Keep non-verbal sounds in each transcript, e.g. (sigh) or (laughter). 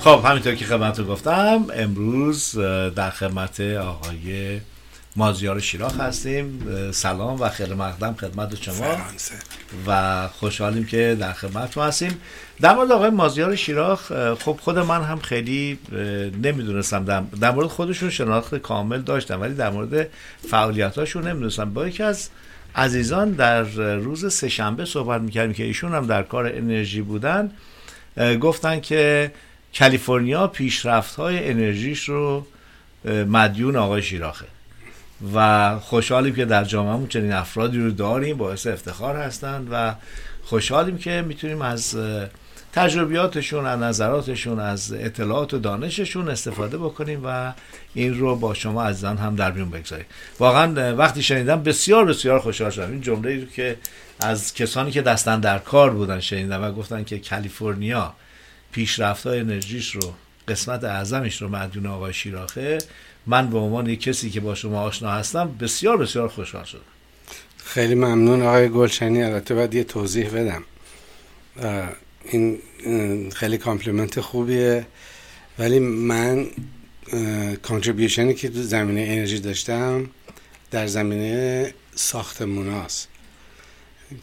خب همینطور که خدمت گفتم امروز در خدمت آقای مازیار شیراخ هستیم. سلام و خیلی مقدم خدمت شما. و خوشحالیم که در خدمت هستیم. در مورد آقای مازیار شیراخ خب خود من هم خیلی نمی‌دونستم در, در مورد خودشون شناخت کامل داشتم ولی در مورد فعالیتاشون نمی‌دونستم. با یکی از عزیزان در روز سهشنبه صحبت می‌کردیم که ایشون هم در کار انرژی بودن. گفتن که کالیفرنیا پیشرفت های انرژیش رو مدیون آقای شیراخه. و خوشحالیم که در جامعهمون چنین افرادی رو داریم باعث افتخار هستند و خوشحالیم که می‌تونیم از تجربیاتشون از نظراتشون از اطلاعات و دانششون استفاده بکنیم و این رو با شما عزیزان هم در میون بگذاریم. واقعا وقتی شنیدم بسیار بسیار خوشحال شدم. این جمله رو که از کسانی که دست اندر کار بودن شنیدم و گفتن که کالیفرنیا پیشرفت انرژیش رو قسمت اعظمش رو مدیون آقای شیراخه من به عنوان یک کسی که با شما آشنا هستم بسیار بسیار خوشحال شدم. خیلی ممنون آقای گلشنی. البته باید یه توضیح بدم. این خیلی compliment خوبیه. ولی من contribution ی که تو زمینه انرژی داشتم در زمینه ساختمون هاست.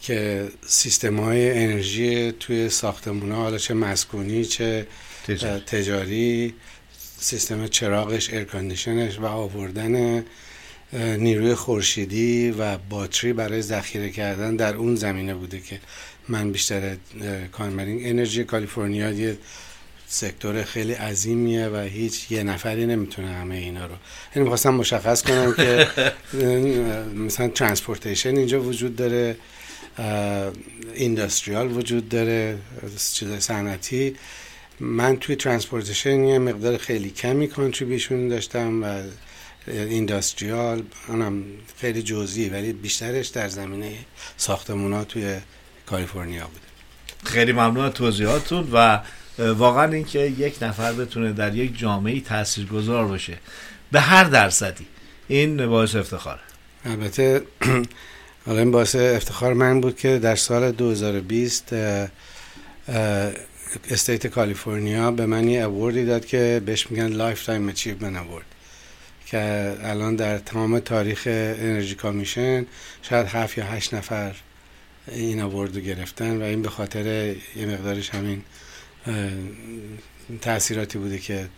که سیستم های انرژی توی ساختمون ها حالا چه مسکونی چه تجاری, تجاری سیستم چراغش air condition ش و آوردن نیروی خورشیدی و باتری برای ذخیره کردن در اون زمینه بوده که من بیشتر کار انرژی کالیفرنیا یه sector خیلی عظیمیه و هیچ یه نفری نمی‌تونه همه اینا رو. یعنی می‌خواستم مشخص کنم که (laughs) مثلا transportation اینجا وجود داره. industrial وجود داره چیز صنعتی. من توی transportation یه مقدار خیلی کمی contribution داشتم و industrial اونم خیلی جزئی ولی بیشترش در زمینه ساختمونا توی کالیفرنیا بوده خیلی ممنون از توضیحاتتون و واقعا اینکه یک نفر بتونه در یک جامعه تاثیرگذار باشه. به هر درصدی. این باعث افتخاره. البته (clears throat) حالا این باعث افتخار من بود که در سال 2020 State کالیفرنیا به من یه award ی داد که بهش میگن Lifetime Achievement Award که الان در تمام تاریخ Energy Commission شاید هفت یا هشت نفر این اوورد رو گرفتن و این به خاطر یه مقدارش همین تاثیراتی بوده که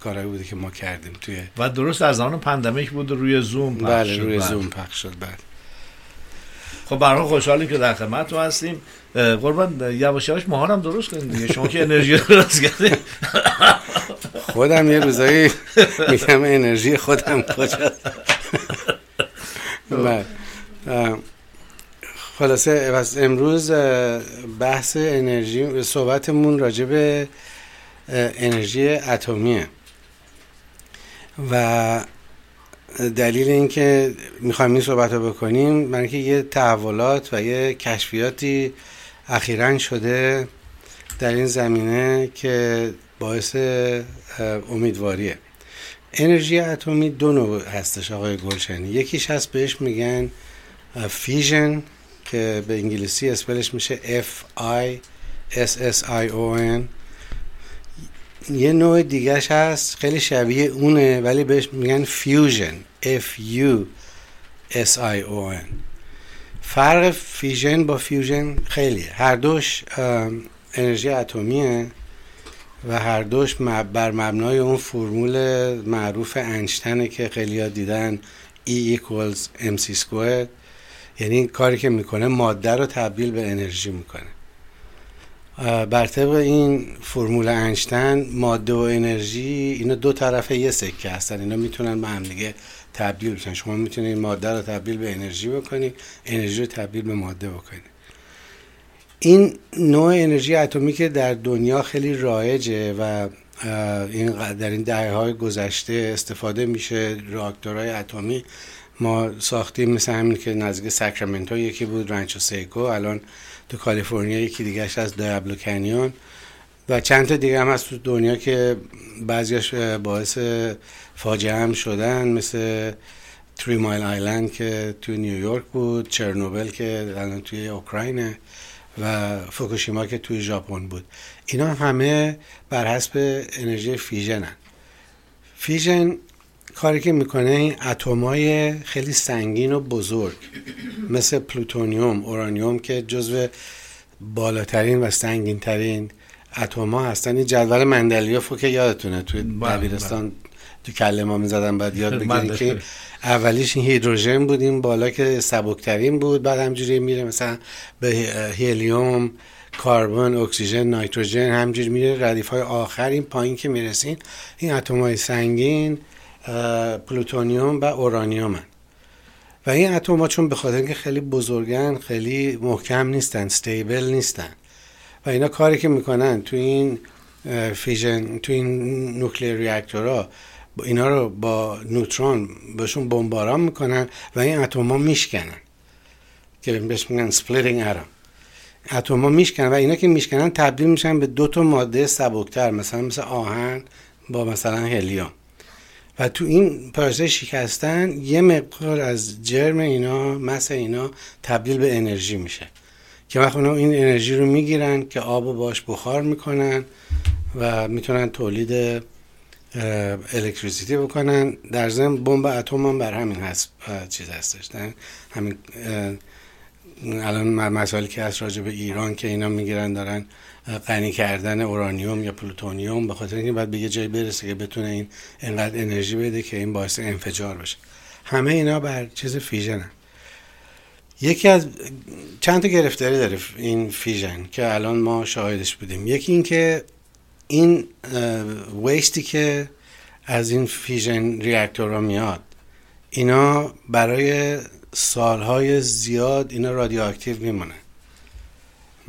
کارهایی بوده که ما کردیم توی و درست از زمان پندمیک بود روی زوم پخش بله روی بله. زوم پخش شد بعد خب برای خوشحالیم که در خدمت تو هستیم. قربان یواش یواش ماهانم درست کنید دیگه. شما که انرژی درست کردید خودم یه روزایی میگم انرژی خودم کجاست. بله. خلاصه امروز بحث انرژی صحبتمون راجع به انرژی اتمیه. و دلیل اینکه می‌خوایم این صحبت رو بکنیم برای یه تحولات و یه کشفیاتی اخیرا شده در این زمینه که باعث امیدواریه. انرژی اتمی دو نوع هستش آقای گلشنی. یکیش هست بهش میگن fission که به انگلیسی spell ش میشه F I S S I O N. یه نوع دیگهش هست خیلی شبیه اونه ولی بهش میگن fusion F U S I O N فرق fission با fusion خیلی هر دوش انرژی اتمیه و هر دوش بر مبنای اون فرمول معروف انشتنه که خیلی ها دیدن E equals mc squared. یعنی کاری که می‌کنه ماده رو تبدیل به انرژی می‌کنه. بر طبق این فرمول انشتن ماده و انرژی اینا دو طرف یه سکه هستن. اینا می‌تونن به هم دیگه تبدیل بشن. شما می‌تونید ماده رو تبدیل به انرژی بکنید انرژی رو تبدیل به ماده بکنید. این نوع انرژی اتمی که در دنیا خیلی رایجه و این در این دهه های گذشته استفاده میشه. راکتورهای اتمی ما ساختیم مثل همین که نزدیک ساکرامنتو یکی بود رانچو سیکو. الان تو کالیفرنیا یکی دیگهش از دیابلو کنیون و چند تا دیگه هم هست تو دنیا که بعضیش باعث فاجعه هم شدن. مثل تری مایل آیلند که توی نیویورک بود چرنوبل که الان توی اوکراینه و فوکوشیما که توی ژاپن بود. اینا همه بر حسب انرژی fission هن. fission کاری که می‌کنه این اتمای خیلی سنگین و بزرگ مثل پلوتونیوم اورانیوم که جزو بالاترین و سنگین ترین اتما هستن. این جدول مندلیوف که یادتونه توی بله، دبیرستان بله. تو کله ما می‌زدن بعد یاد بگیریم که اولیش این هیدروژن بود این بالا که سبکترین بود بعد همجوری میره مثلا به هلیوم کربن اکسیژن نیتروژن همجوری میره ردیف های آخر این پایین که می‌رسین. این اتم های سنگین پلوتونیوم و اورانیوم هن. و این اتم ها چون به خاطر اینکه خیلی بزرگن خیلی محکم نیستن stable نیستن. و اینا کاری که می‌کنن تو این fission تو این nuclear reactor ها اینا رو با نوترون بهشون بمباران می‌کنن و این اتم ها میشکنن. که بهش میگن splitting atom اتم ها میشکنن و اینا که میشکنن تبدیل میشن به دو تا ماده سبکتر مثلا مثل آهن با مثلا هلیوم و تو این پروسه شکستن یه مقدار از جرم اینا mass اینا تبدیل به انرژی میشه. که وقت این انرژی رو می‌گیرن که آب و باش بخار می‌کنن و می‌تونن تولید electricity بکنن. در ضمن بمب اتم هم بر همین هست چیز هستش همین الان مسائلی که هست راجع به ایران که اینا می‌گیرن دارن غنی کردن اورانیوم یا پلوتونیوم به خاطر اینکه باید به یه جایی برسه که بتونه این انقدر انرژی بده که این باعث انفجار بشه. همه اینا بر چیز fission یکی از چند تا گرفتاری داره این fission که الان ما شاهدش بودیم. یکی این که این waste ی که از این fission reactor ها میاد اینا برای سالهای زیاد اینا رادیواکتیو میمونه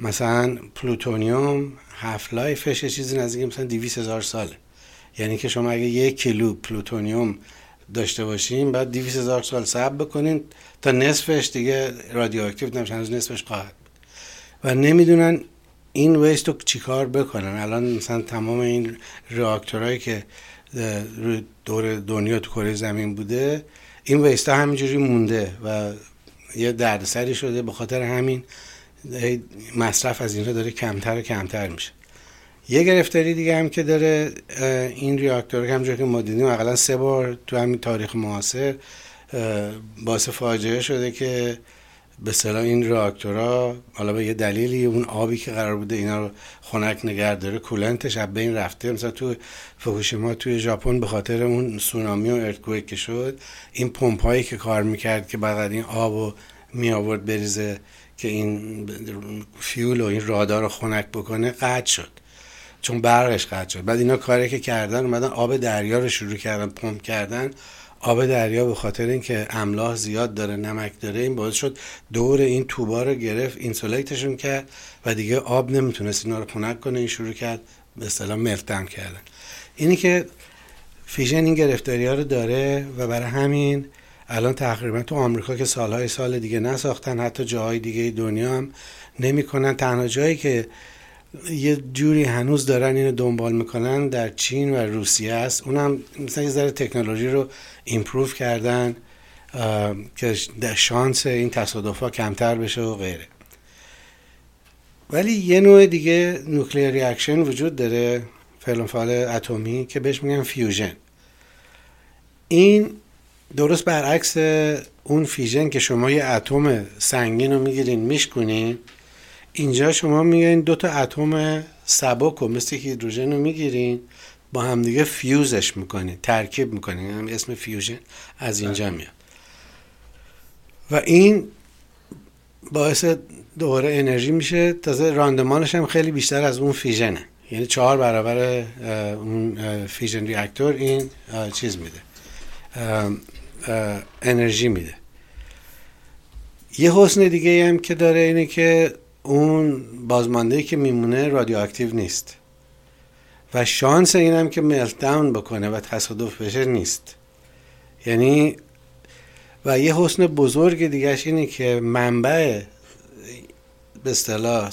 مثلا پلوتونیوم half-life ش چیزی نزدیک مثلا 200 هزار ساله. یعنی که شما اگه یک کیلو پلوتونیوم داشته باشین بعد 200 هزار سال صبر بکنین تا نصفش دیگه رادیواکتیو نمیشه هنوز نصفش خواهد و نمی‌دونن این ویست رو چیکار بکنن. الان مثلا تمام این راکتورهایی که دور دنیا تو کره زمین بوده این ویست همینجوری مونده و یه دردسری شده به خاطر همین. مصرف از اینها داره کمتر و کمتر میشه. یه گرفتاری دیگه هم که داره این ریاکتور که همجور که ما دیدیم اقلا سه بار تو همین تاریخ معاصر باعث فاجعه شده که به اصطلاح این راکتورا حالا به یه دلیلی اون آبی که قرار بوده اینا رو خنک نگه داره coolant ش از بین رفته. مثلا تو فوکوشیما توی ژاپن به خاطر اون سونامی و earthquake که شد این پمپ هایی که کار می‌کرد که بعد این آب رو می آورد بریزه که این fuel و این rod ا رو خنک بکنه قطع شد. چون برقش قطع شد. بعد اینا کاری که کردن اومدن آب دریا رو شروع کردن پمپ کردن. آب دریا به خاطر اینکه املاح زیاد داره نمک داره این باعث شد دور این توبا رو گرفت اینسولیتشون کرد و دیگه آب نمی‌تونست اینا رو خنک کنه این شروع کرد به اصطلاح ملتم کردن. اینی که فیژن این گرفتاری ها رو داره و برای همین الان تقریبا تو آمریکا که سالهای سال دیگه نساختن حتی جاهای دیگه دنیا هم نمی‌کنن. تنها جایی که یه جوری هنوز دارن اینو دنبال می‌کنن در چین و روسیه است. اونم مثلا یه ذره تکنولوژی رو improve کردن که شانس این تصادف کمتر بشه و غیره. ولی یه نوع دیگه nuclear reaction وجود داره فعال اتمی که بهش میگن fusion. این درست برعکس اون fission که شما یه اتم سنگین رو می‌گیرین میشکنین اینجا شما میگین دو تا اتم سبک و مثل هیدروژن رو می‌گیرین با همدیگه fuse ش می‌کنین ترکیب می‌کنین هم اسم fusion از اینجا میاد. و این باعث دوباره انرژی میشه تازه راندمانش هم خیلی بیشتر از اون fission ه. یعنی چهار برابر اون fission reactor این چیز میده. انرژی میده. یه حسن دیگه هم که داره اینه که اون بازمانده که میمونه رادیواکتیو نیست. و شانس این هم که ملت داون بکنه و تصادف بشه نیست. یعنی و یه حسن بزرگ دیگهش اینه که منبع به اصطلاح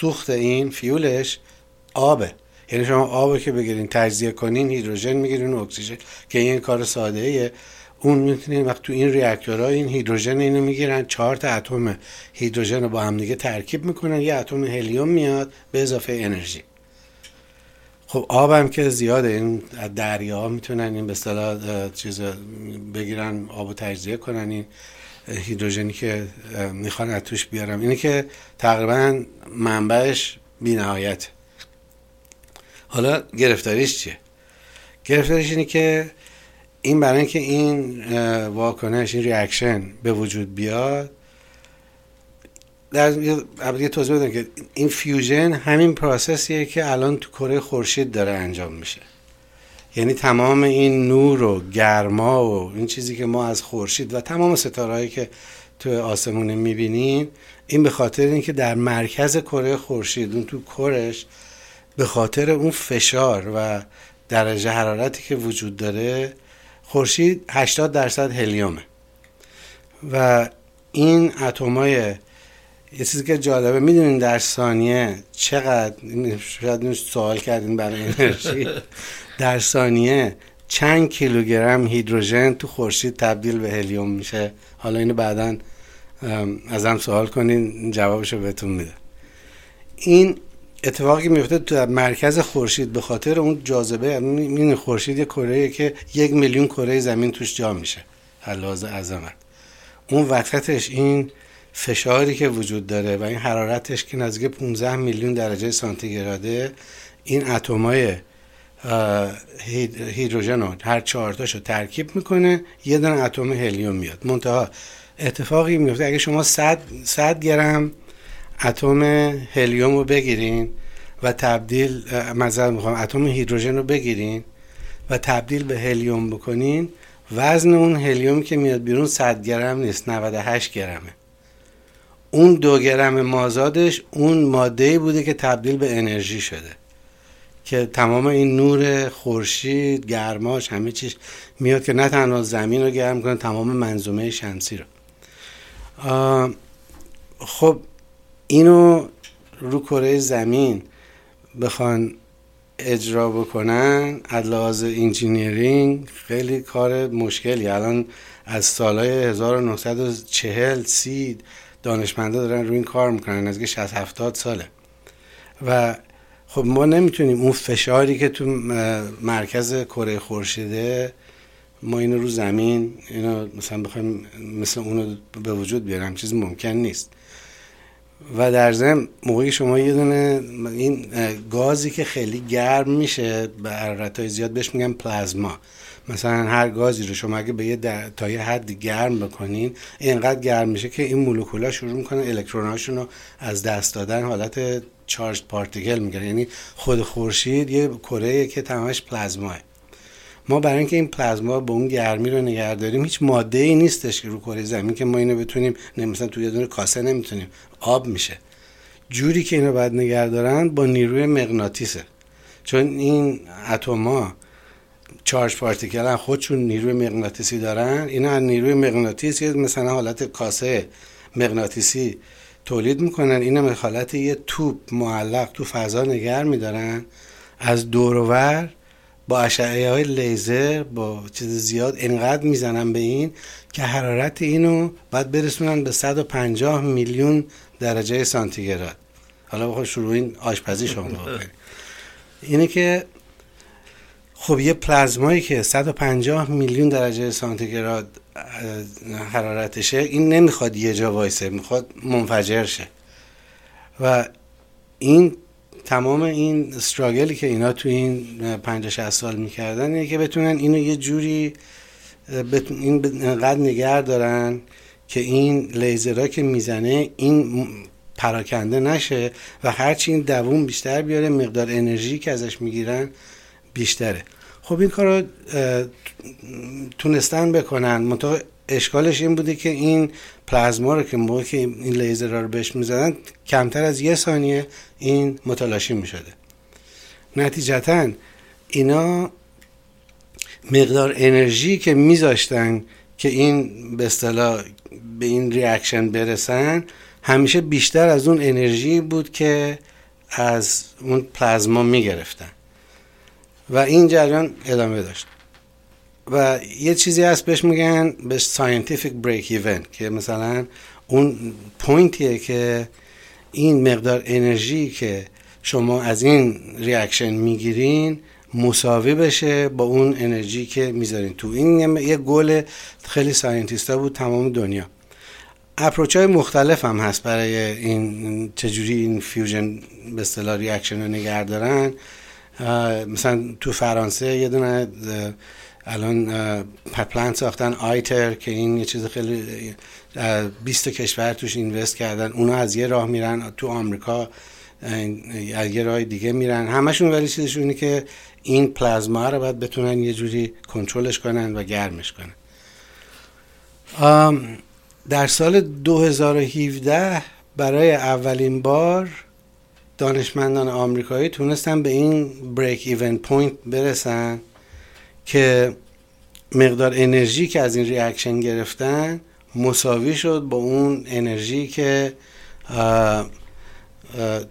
سوخت این فیولش آبه. یعنی شما آب که بگیرین تجزیه کنین هیدروژن می‌گیرین اکسیژن که این کار ساده ایه اون می‌تونین وقت تو این ریاکتورها این هیدروژن اینو می‌گیرن چهار تا اتم هیدروژن رو با هم دیگه ترکیب می‌کنن یه اتم هلیوم میاد به اضافه انرژی. خب آب هم که زیاده این دریا می‌تونن این به اصطلاح چیز بگیرن آب و تجزیه کنن این هیدروژنی که می‌خوان از توش بیارم. اینه که تقریبا منبعش بینهایت حالا گرفتاریش چیه؟ گرفتاریش اینه که این برای اینکه این واکنش این ریاکشن به وجود بیاد در یه توضیح بدم که این فیوژن همین پروسسیه که الان تو کره خورشید داره انجام میشه. یعنی تمام این نور و گرما و این چیزی که ما از خورشید و تمام ستارهایی که تو آسمون می‌بینیم این به خاطر اینکه در مرکز کره خورشید اون تو کرش به خاطر اون فشار و درجه حرارتی که وجود داره خورشید 80 درصد هلیومه. و این اتمای یه چیزی که جالبه می‌دونین در ثانیه چقدر شاید سوال کردین برای انرژی. در ثانیه چند کیلوگرم هیدروژن تو خورشید تبدیل به هلیوم میشه؟ حالا اینو بعدا ازم سوال کنین جوابشو بهتون میده این اتفاقی میفته تو مرکز خورشید به خاطر اون جاذبه این خورشید یه کره که یک میلیون کره زمین توش جا میشه. لحاظ عظمت اون وقتش این فشاری که وجود داره و این حرارتش که نزدیک 15 میلیون درجه سانتیگراده این اتمای هیدروژن رو هر چهارتاشو ترکیب می‌کنه یه دونه اتم هلیوم میاد. منتها اتفاقی میفته اگه شما 100 گرم اتم هلیوم رو بگیرین و تبدیل مثلا می‌خوام اتم هیدروژن رو بگیرین و تبدیل به هلیوم بکنین. وزن اون هلیوم که میاد بیرون 100 گرم نیست 98 گرمه. اون دو گرم مازادش اون ماده بوده که تبدیل به انرژی شده که تمام این نور خورشید گرماش همه چیز میاد که نه تنها زمین رو گرم کنه تمام منظومه شمسی رو. خب اینو رو کره زمین بخوان اجرا بکنن از انجینیرینگ خیلی کار مشکلی. الان از سالهای 1940 سی دانشمندا دارن روی این کار می‌کنن از 60 70 ساله. و خب ما نمی‌تونیم اون فشاری که تو مرکز کره خورشیده ما اینو رو زمین اینو مثلا بخوایم مثل اونو به وجود بیارم چیز ممکن نیست. و در ضمن موقعی شما یه دونه این گازی که خیلی گرم میشه به حرارت زیاد بهش میگن پلازما. مثلا هر گازی رو شما اگه به یه تا یه حد گرم بکنین اینقدر گرم میشه که این مولکولا شروع می‌کنن الکتروناشون رو از دست دادن حالت چارج پارتیکل می‌گیره. یعنی خود خورشید یه کره که تمامش پلازماه. ما برای اینکه این پلازما به اون گرمی رو نگه داریم هیچ ماده ای نیستش که رو کره زمین که ما اینو بتونیم مثلا توی یه دونه کاسه نمی‌تونیم آب میشه. جوری که اینو باید نگه دارن با نیروی مغناطیسه. چون این اتما چارج پارتیکل هم خودشون نیروی مغناطیسی دارن اینا از نیروی مغناطیسی مثلا حالت کاسه مغناطیسی تولید می‌کنن. اینا حالت یه توپ معلق تو فضا نگر میدارن. از دورور با اشعه های لیزر با چیز زیاد انقدر می‌زنن به این که حرارت اینو باید برسونن به 150 میلیون درجه سانتیگراد. حالا بخواه شروع این آشپزی شما بکنید اینه که خب یه پلازمایی که 150 میلیون درجه سانتیگراد حرارتشه این نمی‌خواد یه جا وایسه می‌خواد منفجر شه. و این تمام این استراگلی که اینا تو این 50 60 سال می‌کردن اینه که بتونن اینو یه جوری این انقدر نگه دارن که این لیزرها که می‌زنه این پراکنده نشه و هرچی این دووم بیشتر بیاره مقدار انرژی که ازش می‌گیرن بیشتره. خب این کار رو تونستن بکنن. منطقه اشکالش این بوده که این پلازما رو که موقع که این لیزر رو بهش می‌زدن کمتر از یه ثانیه این متلاشی می‌شده. نتیجتا اینا مقدار انرژی که میذاشتن که این به اصطلاح به این reaction برسن همیشه بیشتر از اون انرژی بود که از اون plasma می‌گرفتن. و این جریان ادامه داشت. و یه چیزی هست بهش میگن به scientific break-even که مثلا اون point یه که این مقدار انرژی که شما از این reaction می‌گیرین مساوی بشه با اون انرژی که می‌ذارین. تو این یه گل خیلی scientist ا بود تمام دنیا. approach های مختلف هم هست برای این چجوری این fusion به اصطلاح reaction رو نگه دارن. مثلا تو فرانسه یه دونه الان plant ساختن ITER که این یه چیز خیلی 20 کشور توش invest کردن. اونا از یه راه میرن تو آمریکا از یه راه دیگه میرن. همشون ولی چیزشون اینه که این plasma رو باید بتونن یه جوری کنترلش کنن و گرمش کنن. در سال 2017 برای اولین بار دانشمندان آمریکایی تونستن به این break-even point برسن. که مقدار انرژی که از این reaction گرفتن مساوی شد با اون انرژی که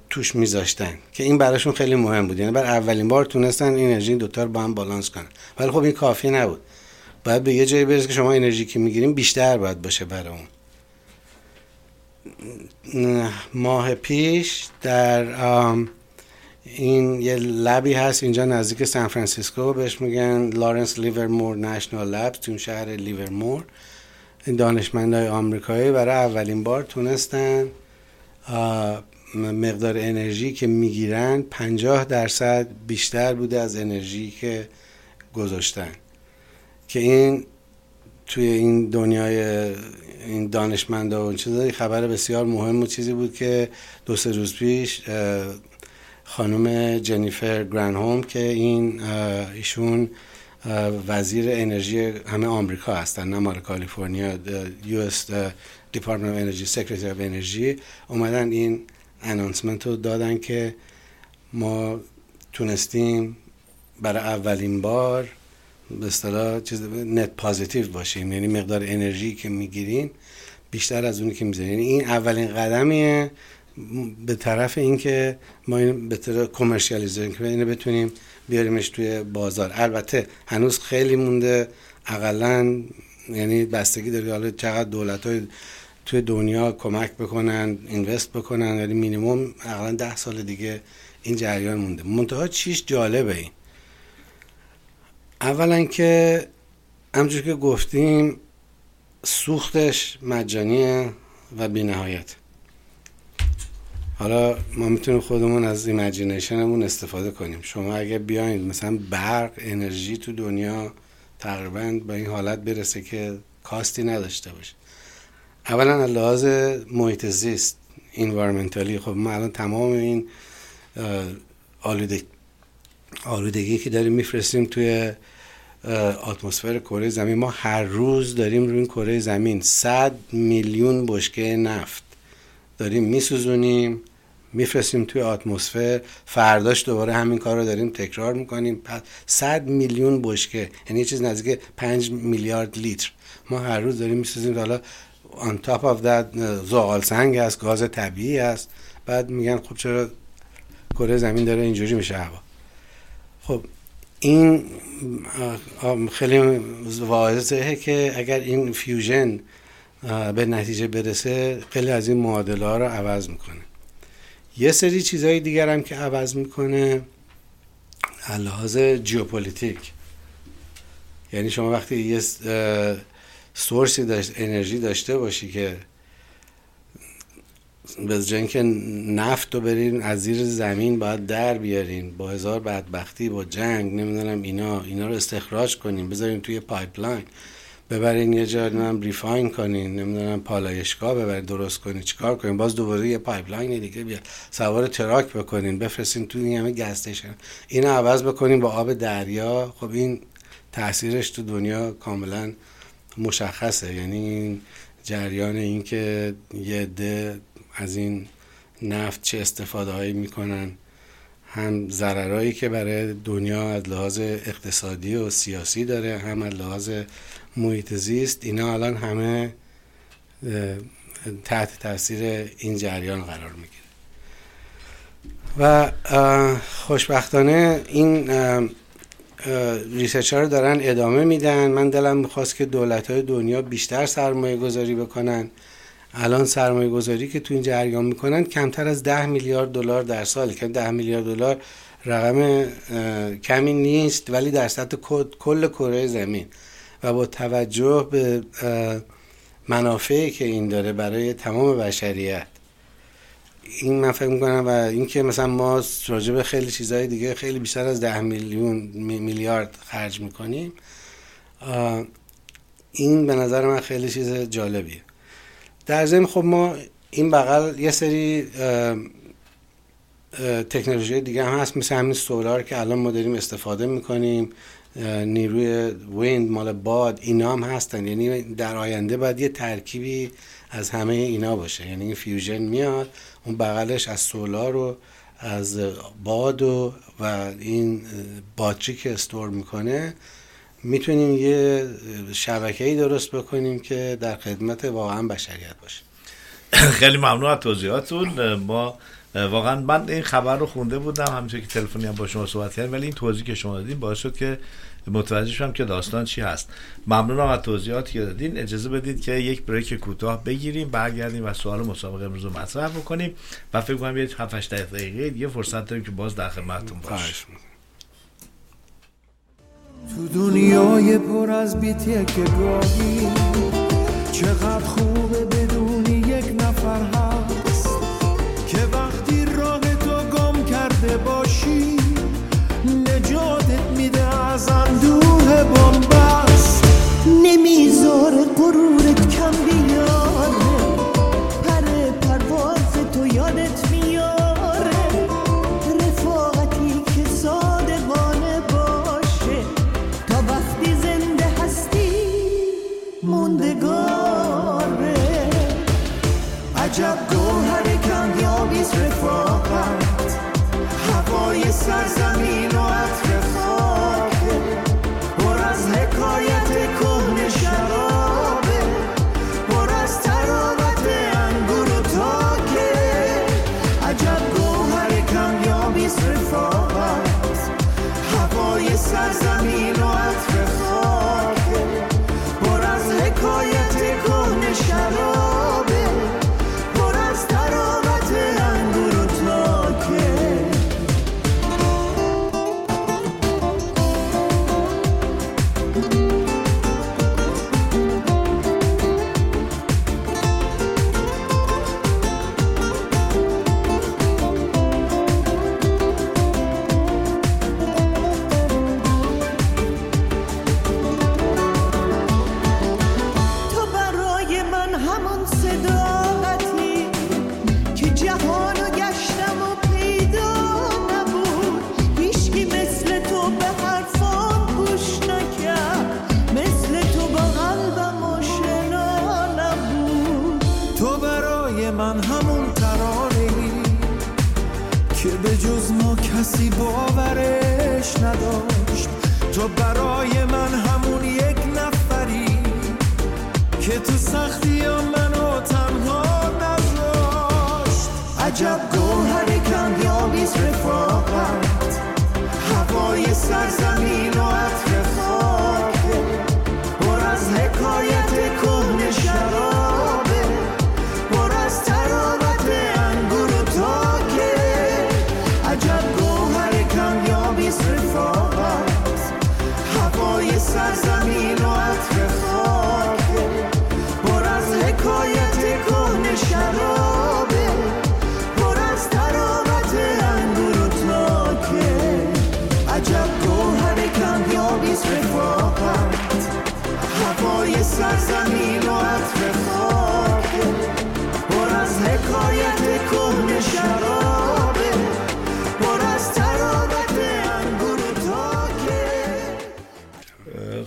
توش میذاشتن که این براشون خیلی مهم بود. یعنی بر اولین بار تونستن این انرژی دوتا رو با هم بالانس کنن. ولی خب این کافی نبود. باید به یه جایی برسه که شما انرژی که می‌گیریم بیشتر باید باشه برای اون. ماه پیش در این یه lab ی هست اینجا نزدیک سان فرانسیسکو بهش میگن Lawrence Livermore National Lab تو شهر لیورمور. این دانشمندای آمریکایی برای اولین بار تونستن مقدار انرژی که می‌گیرن 50 درصد بیشتر بوده از انرژی که گذاشتن. که این توی این دنیای این دانشمندا و چیزایی خبر بسیار مهم و چیزی بود که دو سه روز پیش خانم جنیفر هوم که این ایشون وزیر انرژی همه آمریکا هستن نه مال کالیفرنیا U.S. Department Energy Secretary of Energy اومدن این announcement رو دادن که ما تونستیم برای اولین بار به اصطلاح چیز net positive باشیم یعنی مقدار انرژی که می‌گیریم بیشتر از اونی که می‌ذاریم یعنی این اولین قدمیه به طرف اینکه ما این به طرف کمرشیالیزه که اینو بتونیم بیاریمش توی بازار. البته هنوز خیلی مونده اقلا یعنی بستگی داره حالا چقدر دولت های توی دنیا کمک بکنن اینوست بکنن ولی مینیموم اقلا ده سال دیگه این جریان مونده. منتها چیش جالبه این؟ اولا که همجور که گفتیم سوختش مجانیه و بینهایت حالا ما می‌تونیم خودمون از imagination مون استفاده کنیم. شما اگه بیاین مثلا برق انرژی تو دنیا تقریبا به این حالت برسه که cost ی نداشته باشه. اولا لحاظ محیط زیست environmentally خب ما الان تمام این آلودگی آلودگی که داریم میفرستیم توی اتمسفر کره زمین. ما هر روز داریم روی کره زمین. 100 میلیون بشکه نفت داریم میسوزونیم. میفرستیم توی اتمسفر. فرداش دوباره همین کار رو داریم تکرار می‌کنیم. 100 میلیون بشکه یعنی چیز نزدیک 5 میلیارد لیتر. ما هر روز داریم میسوزیم. حالا on top of that زغال سنگ هست گاز طبیعی هست. بعد میگن خب چرا کره زمین داره اینجوری میشه هوا؟ خب این خیلی واضحه که اگر این فیوژن به نتیجه برسه خیلی از این معادله ها رو عوض می‌کنه. یه سری چیزهای دیگر هم که عوض می‌کنه لحاظ geopolitic یعنی شما وقتی یه source ی داشت انرژی داشته باشی که به جای اینکه نفت رو برین از زیر زمین باید در بیارین با هزار بدبختی با جنگ نمی‌دونم اینا اینا رو استخراج کنین بذارین توی pipeline ببرین یه جا نمی‌دونم refine کنین نمی‌دونم پالایشگاه ببرین درست کنین چیکار کنین؟ باز دوباره یه pipeline دیگه بیاد. سوار truck بکنین بفرستین تو این همه گستشن اینو عوض بکنین با آب دریا. خب این تاثیرش تو دنیا کاملا مشخصه. یعنی این جریان اینکه یه عده از این نفت چه استفاده هایی می‌کنن. هم ضررهایی که برای دنیا از لحاظ اقتصادی و سیاسی داره هم از لحاظ محیط زیست اینا الان همه تحت تاثیر این جریان قرار می‌گیره. و خوشبختانه این ریسرچ رو دارن ادامه میدن. من دلم می‌خواست که دولت های دنیا بیشتر سرمایه گذاری بکنن. الان سرمایه گذاری که تو این جریان می‌کنن کمتر از ده میلیارد دلار در سال. که ده میلیارد دلار رقم کمی نیست ولی در سطح کل کره زمین. و با توجه به منافعی که این داره برای تمام بشریت. این من فکر می‌کنم و اینکه مثلا ما راجع به خیلی چیزهای دیگه خیلی بیشتر از ده میلیون میلیارد خرج می‌کنیم این به نظر من خیلی چیز جالبیه. در ضمن خب ما این بغل یه سری تکنولوژی دیگه هم هست مثل همین solar که الان ما داریم استفاده می‌کنیم. نیروی wind مال باد اینا هم هستن. یعنی در آینده باید یه ترکیبی از همه اینا باشه. یعنی این fusion میاد اون بغلش از solar و از باد و, و این باتری که store می‌کنه می‌تونیم یه شبکه ای درست بکنیم که در خدمت واقعا بشریت باشه خیلی ممنون از توضیحاتون ما واقعا من این خبر رو خونده بودم همینطور که تلفنی هم با شما صحبت کردم ولی این توضیح که شما دادین باعث شد که متوجه شدم که داستان چی هست. ممنونم از توضیحاتی که دادین. اجازه بدید که یک بریک کوتاه بگیریم برگردیم و سوال مسابقه امروز رو مطرح بکنیم. و فکر کنم یه 7 8 دقیقه دیگه فرصت داریم که باز در خدمتتون باشیم. تو دنیای پر از که گاهی چقدر خوبه بدونی یک نفر هست که وقتی راه تو گم کرده باشی نجاتت میده از اندوه بمبست نمی‌ذاره قرورت موندگاره عجب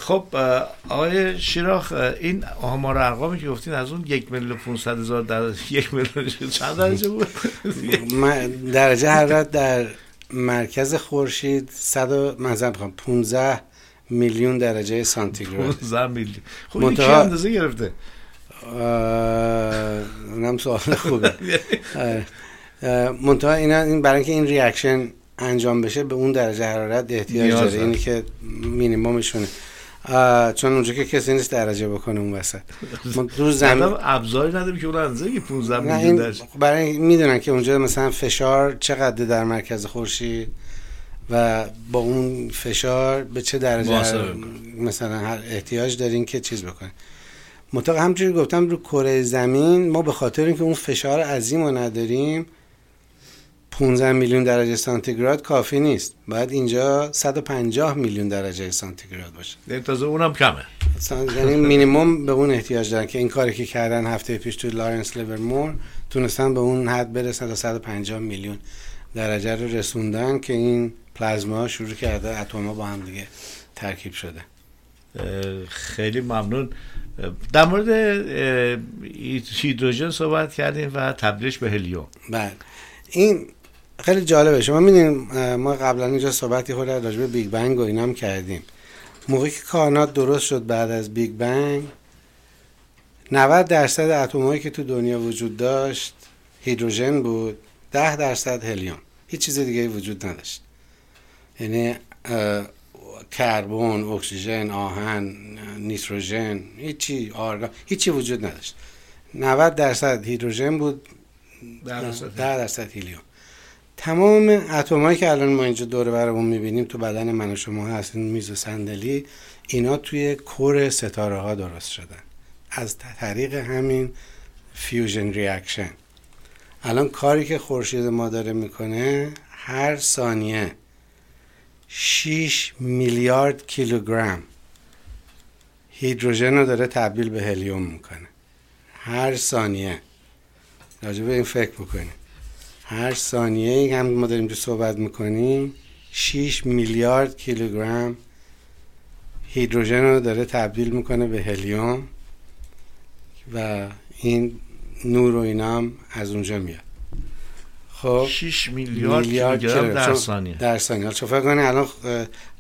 خب آقای شیراخ این آمار ارقامی که گفتین از اون یک میلیون 500 هزار در (laughs) یک میلیون چند درجه بود؟ (laughs) درجه حرارت در مرکز خورشید 100 و- مثلا بخوام 15 میلیون درجه سانتیگراد. 15 میلیون. خب این منتها- اندازه گرفته؟ اونم سوال خوبه. (laughs) منتها اینا این برای اینکه این ریاکشن انجام بشه به اون درجه حرارت احتیاج داره. اینی که مینیمومشونه چون اونجا که کسی نیست درجه بکنه اون وسط. ما رو زمین ابزاری نداریم که اون اندازه که 15 نه میلیون برای می‌دونن که اونجا مثلا فشار چقدر در مرکز خورشید و با اون فشار به چه درجه مثلا هر احتیاج دارین که چیز بکنه مطلق همچنین گفتم رو کره زمین ما به خاطر اینکه اون فشار عظیم رو نداریم 15 میلیون درجه سانتیگراد کافی نیست. باید اینجا 150 میلیون درجه سانتیگراد باشه. تازه اونم کمه. یعنی مینیمم به اون احتیاج دارن که این کاری که کردن هفته پیش تو لارنس لیورمور تونستن به اون حد برسن تا 150 میلیون درجه رو رسوندن که این پلازما شروع کرده اتم‌ها با هم دیگه ترکیب شده. خیلی ممنون. در مورد هیدروژن صحبت کردیم و تبدیلش به هلیوم. بعد این خیلی جالبه. شما می‌دونیم ما قبلا اینجا صحبتی خود راجع به بیگ بنگ و اینا هم کردیم. موقعی که کائنات درست شد بعد از بیگ بنگ 90 درصد اتمایی که تو دنیا وجود داشت هیدروژن بود 10 درصد هلیوم. هیچ چیز دیگه وجود نداشت. یعنی کربن اکسیژن آهن نیتروژن هیچی آرگان هیچی وجود نداشت. 90 درصد هیدروژن بود در اصل. ده درصد هیلیوم تمام اتمایی که الان ما اینجا دور برمون می‌بینیم تو بدن من و شما هست این میز و صندلی اینا توی core ستاره ها درست شدن. از طریق همین fusion reaction. الان کاری که خورشید ما داره می‌کنه هر ثانیه 6 میلیارد کیلوگرم هیدروژن رو داره تبدیل به هلیوم می‌کنه. هر ثانیه. راجع به این فکر بکنیم هر ثانیه هم ما داریم تو صحبت می‌کنیم. 6 میلیارد کیلوگرم هیدروژن رو داره تبدیل می‌کنه به هلیوم و این نور و اینا هم از اونجا میاد. خب 6 میلیارد کیلوگرم کیلو. در ثانیه. در ثانیه. حالا فکر کنید الان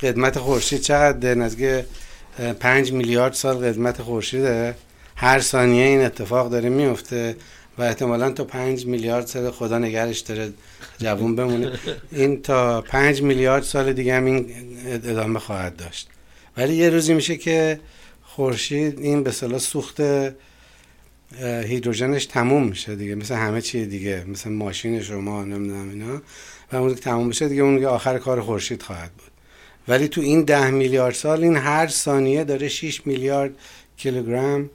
قدمت خورشید چقدر نزدیک 5 میلیارد سال قدمت خورشیده. هر ثانیه این اتفاق داره میفته و احتمالا تا 5 میلیارد سال خدا نگرش داره جوون بمونه. این تا 5 میلیارد سال دیگه هم این ادامه خواهد داشت. ولی یه روزی میشه که خورشید این به صلاح سوخت هیدروژنش تموم میشه دیگه. مثل همه چی دیگه مثل ماشین شما نمی‌دونم اینا. و اون که تموم بشه دیگه اون آخر کار خورشید خواهد بود. ولی تو این ده میلیارد سال این هر ثانیه داره 6 میلیارد کیلوگرم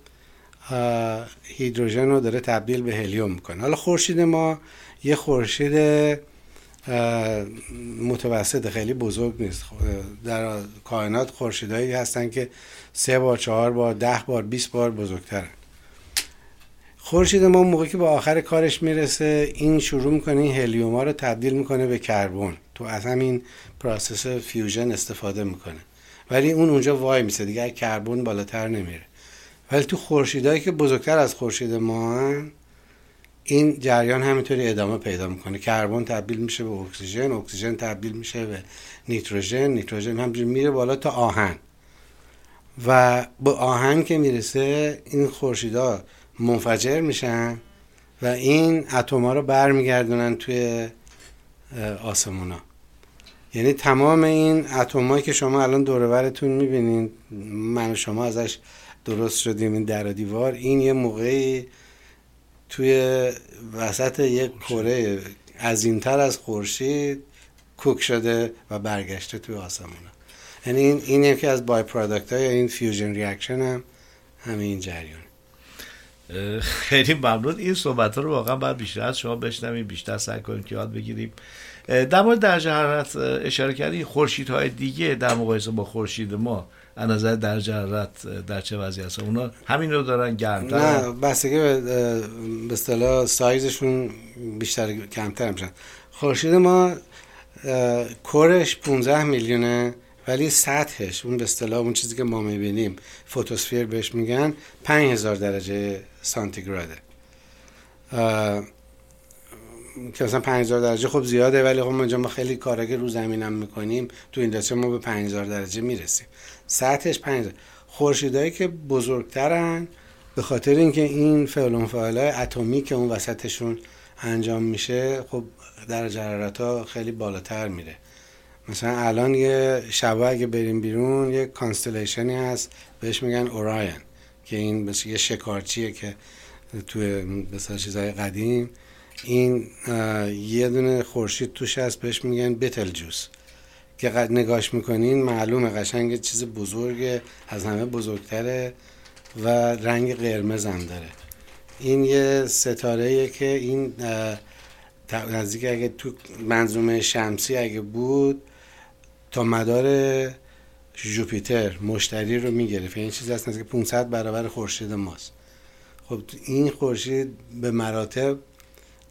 هیدروژن رو داره تبدیل به هلیوم می‌کنه. حالا خورشید ما یه خورشید متوسط خیلی بزرگ نیست. در کائنات خورشیدهایی هستن که سه بار چهار بار ده بار 20 بار بزرگترن. خورشید ما موقعی که به آخر کارش می‌رسه این شروع می‌کنه این هلیوم ها رو تبدیل می‌کنه به کربن. تو از همین process fusion استفاده می‌کنه. ولی اون اونجا وای میسه دیگه کربن بالاتر نمیره. ولی تو خورشیدایی که بزرگتر از خورشید ما هن، این جریان همینطوری ادامه پیدا می‌کنه. کربن تبدیل میشه به اکسیژن اکسیژن تبدیل میشه به نیتروژن نیتروژن همینجوری میره بالا تا آهن. و به آهن که می‌رسه این خورشیدا منفجر میشن و این اتما رو برمیگردونن توی آسمونا. یعنی تمام این اتمایی که شما الان دور برتون می‌بینین من و شما ازش درست شدیم این در دیوار. این یه موقعی توی وسط یک کره عظیمتر از خورشید cook شده و برگشته توی آسمونا. یعنی این, این یکی از by-product های این fusion reaction هم همین جریان. خیلی ممنون. این صحبت ها رو واقعا باید بیشتر از شما بشنویم بیشتر سعی کنیم که یاد بگیریم. در مورد درجه حرارت اشاره کردی خورشیدهای دیگه در مقایسه با خورشید ما. از نظر درجه حرارت در چه وضعی هست؟ اونا همین رو دارن گرمتر؟ نه بستگی به اصطلاح سایزشون بیشتر کمتر میشن. خورشید ما اه، کورش 15 میلیونه ولی سطحش اون به اصطلاح اون چیزی که ما می‌بینیم فوتوسفیر بهش میگن 5000 درجه سانتیگراده که مثلا 5000 درجه خب زیاده ولی خب اینجا ما خیلی کارا که رو زمینم می‌کنیم تو اینداستری ما به 5000 درجه می‌رسیم. سطحش 5000 خورشیدایی که بزرگترن به خاطر اینکه این فعل فعالای اتمی که اون وسطشون انجام میشه خب درجه حرارت ها خیلی بالاتر میره. مثلا الان یه شبه اگه بریم بیرون یه کانستلیشنی هست بهش میگن اوراین که این یه شکارچیه که توی مثلا چیزای قدیم این یه دونه خورشید توش هست بهش میگن بتل جوس. که نگاش می‌کنین معلومه قشنگ چیز بزرگه از همه بزرگتره و رنگ قرمز هم داره. این یه ستاره که این نزدیک اگه تو منظومه شمسی اگه بود تا مدار جوپیتر مشتری رو می‌گرفت. این چیز هست نزدیک 500 برابر خورشید ماست. خب این خورشید به مراتب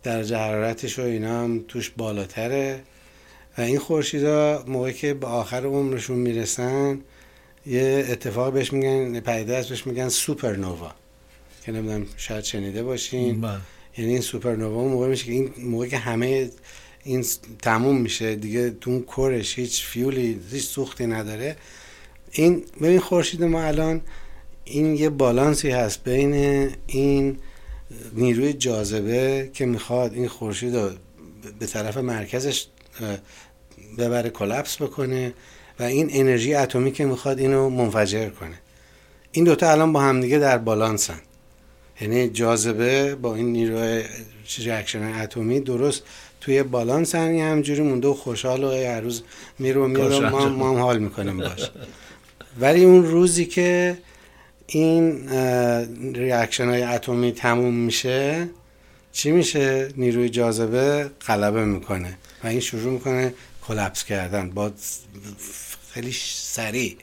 درجه حرارتش و اینا هم توش بالاتره. و این خورشیدا موقعی که به آخر عمرشون می‌رسن یه اتفاق بهش میگن پدیده است بهش میگن سوپرنووا. که نمی‌دونم شاید شنیده باشین. بله. یعنی این سوپرنووا اون موقع میشه که این موقع که همه این تموم میشه. دیگه تو اون کورش هیچ فیولی هیچ سوختی نداره. این ببین خورشید ما الان این یه بالانسی هست بین این نیروی جاذبه که می‌خواد این خورشید رو به طرف مرکزش ببره کلپس بکنه و این انرژی اتمی که می‌خواد اینو منفجر کنه. این دوتا الان با همدیگه در بالانسن. یعنی جاذبه با این نیروی ریاکشن اتمی درست توی بالانسن یه همجوری مونده و خوشحال و هر روز میره و میره ما, ما هم حال می‌کنیم باش. ولی اون روزی که این reaction های اتمی تموم میشه چی میشه؟ نیروی جاذبه غلبه می‌کنه و این شروع می‌کنه collapse کردن. با خیلی سریع.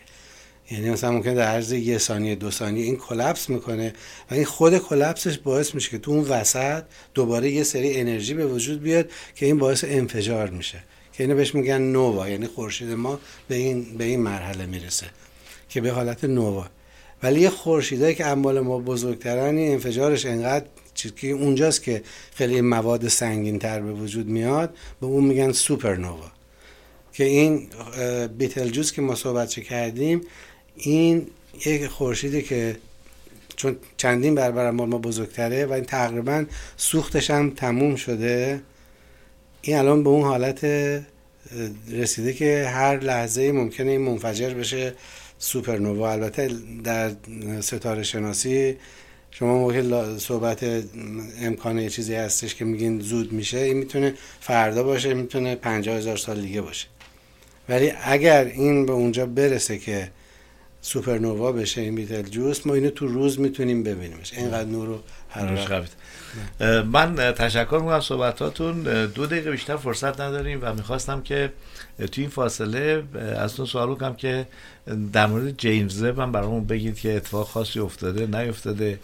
یعنی مثلا ممکنه در عرض یه ثانیه دو ثانیه این collapse می‌کنه و این خود collapse ش باعث میشه که تو اون وسط دوباره یه سری انرژی به وجود بیاد که این باعث انفجار میشه. که اینو بهش میگن نووا یعنی خورشید ما به این به این مرحله می‌رسه که به حالت نووا. ولی یه خورشیدایی که انبال ما بزرگترن این انفجارش انقدر که اونجاست که خیلی مواد سنگین تر به وجود میاد به اون میگن سوپرنووا. که این بیتلجوس که ما صحبت کردیم این یک خورشیده که چون چندین برابر ما بزرگتره و این تقریبا سوختش هم تموم شده این الان به اون حالت رسیده که هر لحظه ممکنه این منفجر بشه. سوپرنووا. البته در ستاره شناسی شما موقع صحبت امکان یه چیزی هستش که میگین زود میشه این می‌تونه فردا باشه می‌تونه پنجاه هزار سال دیگه باشه. ولی اگر این به اونجا برسه که سوپرنووا بشه این بیتل جوس ما اینو تو روز می‌تونیم ببینیمش. اینقدر نور و حرارت مشخص. اه، من تشکر می‌کنم از صحبتاتون دو دقیقه بیشتر فرصت نداریم و می‌خواستم که توی این فاصله از تو سوال بکنم که در مورد جیمز هم برامون بگید که اتفاق خاصی افتاده نیفتاده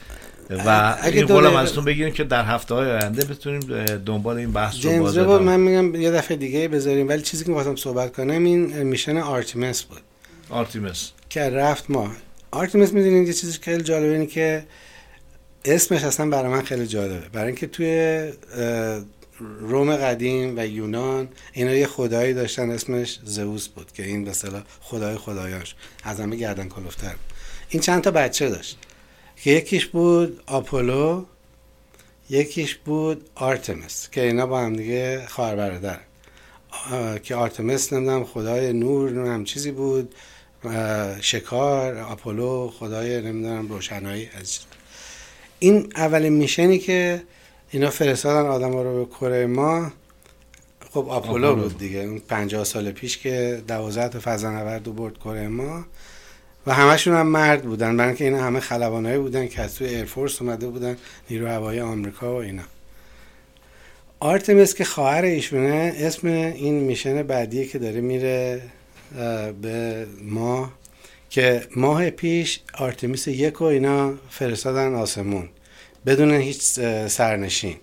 و اگه این قولم دقیقه- ازتون بگیریم که در هفته های آینده بتونیم دنبال این بحث رو جیمز ادامه من میگم یه دفعه دیگه بذاریم. ولی چیزی که می‌خواستم صحبت کنم این mission آرتیمس بود. آرتیمس. که رفت ماه آرتیمس می‌دونید یه چیزی که خیلی جالبه اینه که اسمش اصلا برای من خیلی جالبه. برای اینکه توی روم قدیم و یونان اینا یه خدایی داشتن اسمش زئوس بود که این اصطلاح خدای خدایاش از همه گردن کلفتر. این چند تا بچه داشت. که یکیش بود آپولو یکیش بود آرتمس که اینا با هم دیگه خواهر برادر. که آرتمس نمی‌دونم خدای نور نمی‌دونم چیزی بود. شکار آپولو خدای نمی‌دونم روشنایی از. این اولین mission ی که اینا فرستادن آدم رو به کره ماه. خب آپولو. بود دیگه. اون 50 سال پیش که 12 تا فضانورد رو برد کره ماه. و همشون هم مرد بودن. برای اینکه اینا همه خلبانایی بودن که از توی Air Force اومده بودن نیرو هوایی آمریکا و اینا. آرتمیس که خواهر ایشونه اسم این mission بعدیه که داره میره به ما. که ماه پیش آرتمیس یک و اینا فرستادن آسمون بدون هیچ سرنشین.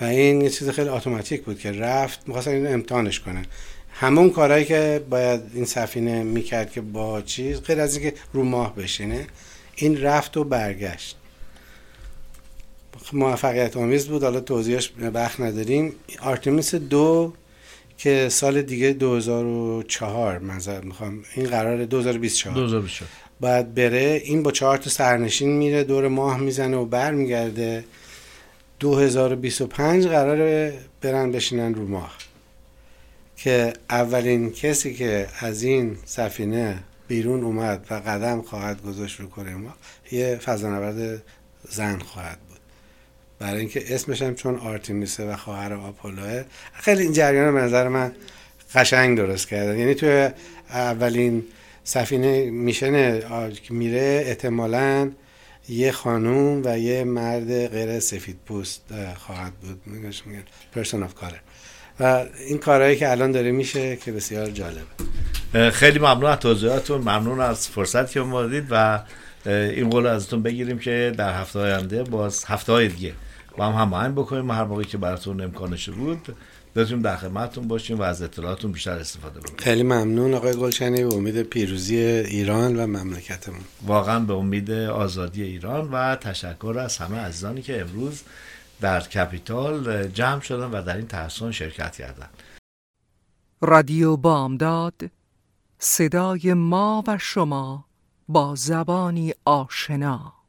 و این یه چیز خیلی اتوماتیک بود که رفت می‌خواستن این امتحانش کنن. همون کارهایی که باید این سفینه می‌کرد که با چیز غیر از اینکه رو ماه بشینه این رفت و برگشت. موفقیت آمیز بود. حالا توضیحش وقت نداریم. آرتمیس دو که سال دیگه 2004 منظر می‌خوام. این قرار 2024 2024 باید بره این با چهار تا سرنشین میره دور ماه می‌زنه و برمیگرده. 2025 قراره برن بشینن رو ماه. که اولین کسی که از این سفینه بیرون اومد و قدم خواهد گذاشت رو کره ماه یه فضانورد زن خواهد برای اینکه اسمش هم چون آرتمیسه و خواهر آپولوه. خیلی این جریان به نظر من قشنگ درست کردن. یعنی توی اولین سفینه mission که میره احتمالاً یه خانوم و یه مرد غیر سفید پوست خواهد بود. میگن person of color و این کارهایی که الان داره میشه که بسیار جالبه. خیلی ممنون از توضیحاتتون. ممنون از فرصتی که ما دادید و این قول ازتون بگیریم که در هفته آینده باز هفته های دیگه با هم هماهنگ بکنیم. هر موقعی که براتون امکانش بود بتونیم در خدمتتون باشیم و از اطلاعاتون بیشتر استفاده بکنیم. خیلی ممنون آقای گلشنی به امید پیروزی ایران و مملکتمون. واقعا به امید آزادی ایران و تشکر از همه عزیزانی که امروز در کپیتال جمع شدن و در این تحسن شرکت کردن. رادیو بامداد صدای ما و شما. با زبانی آشنا.